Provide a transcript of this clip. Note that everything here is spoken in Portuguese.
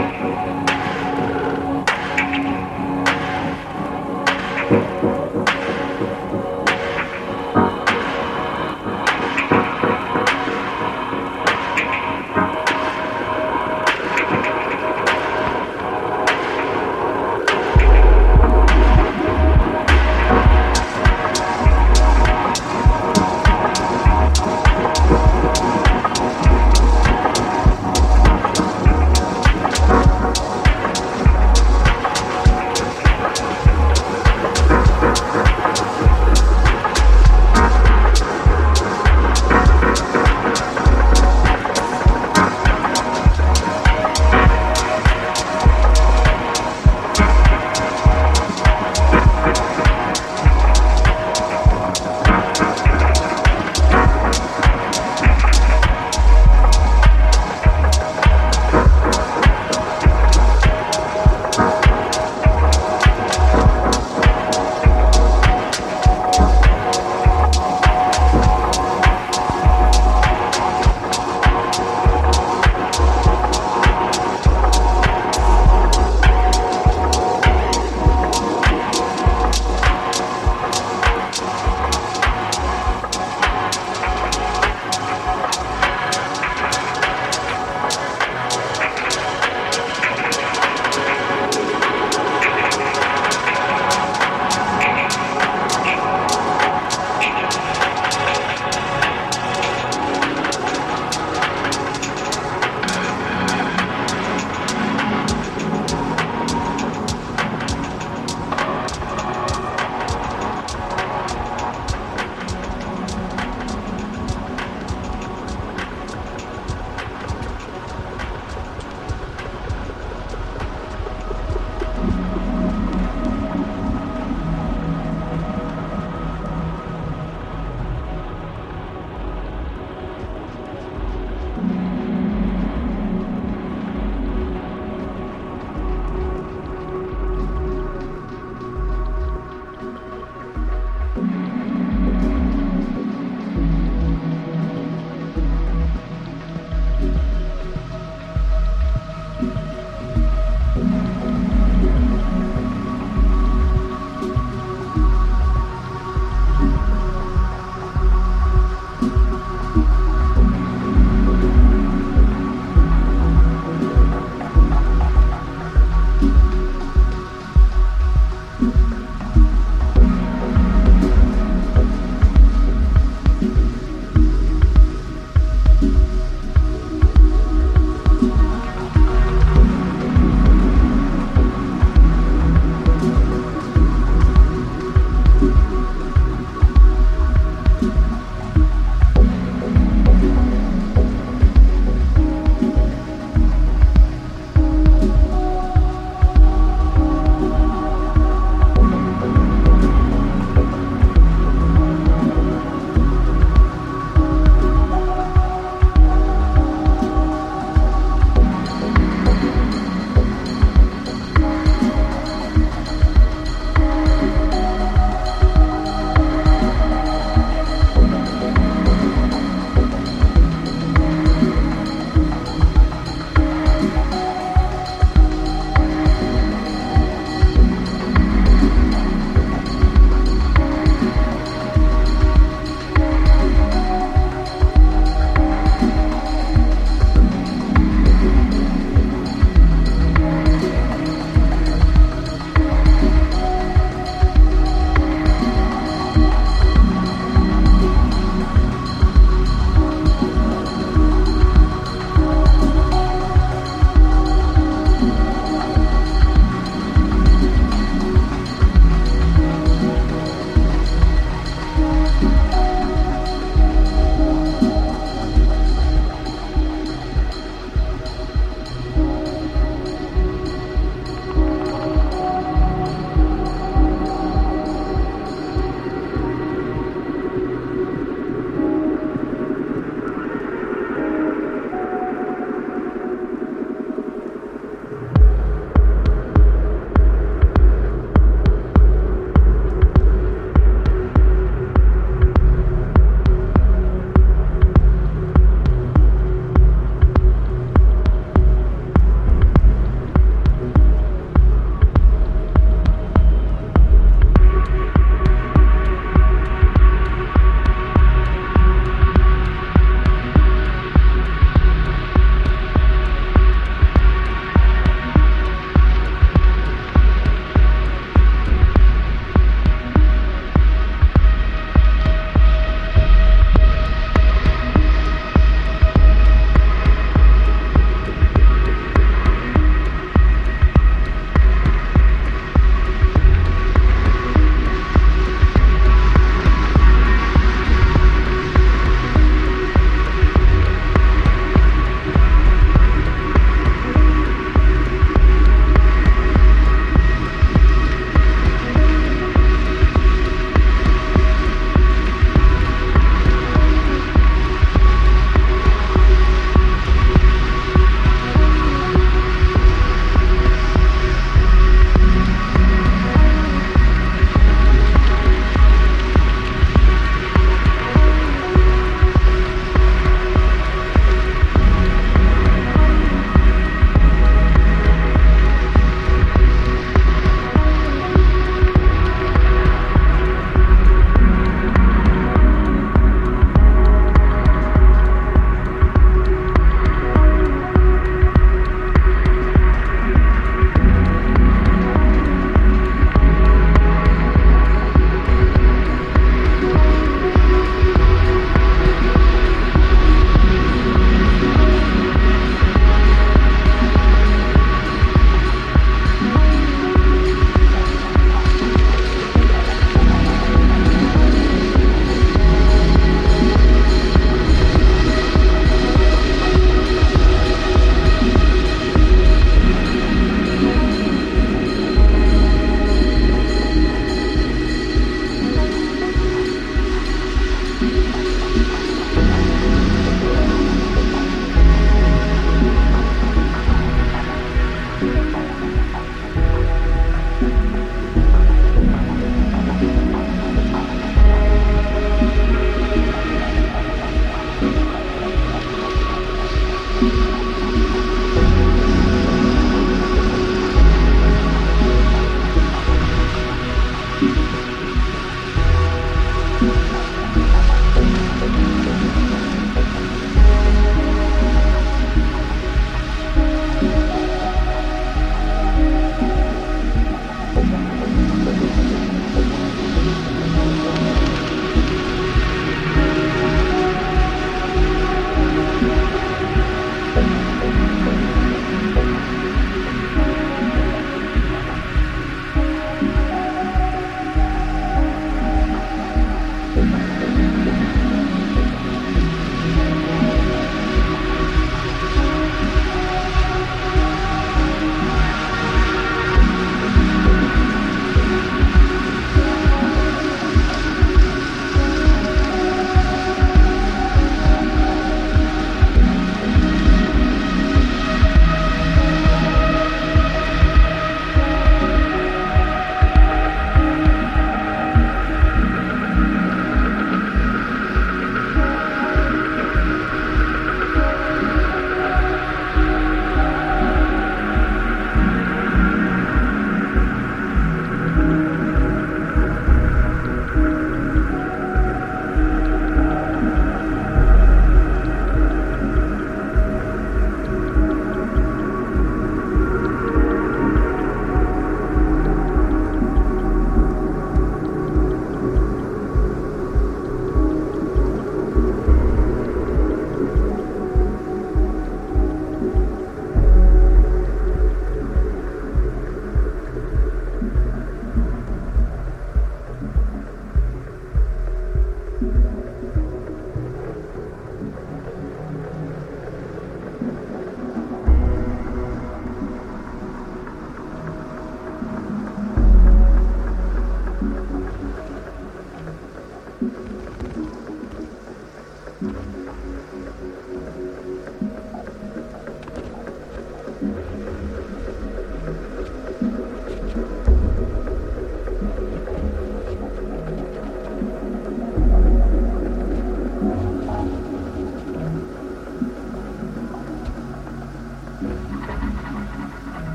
Música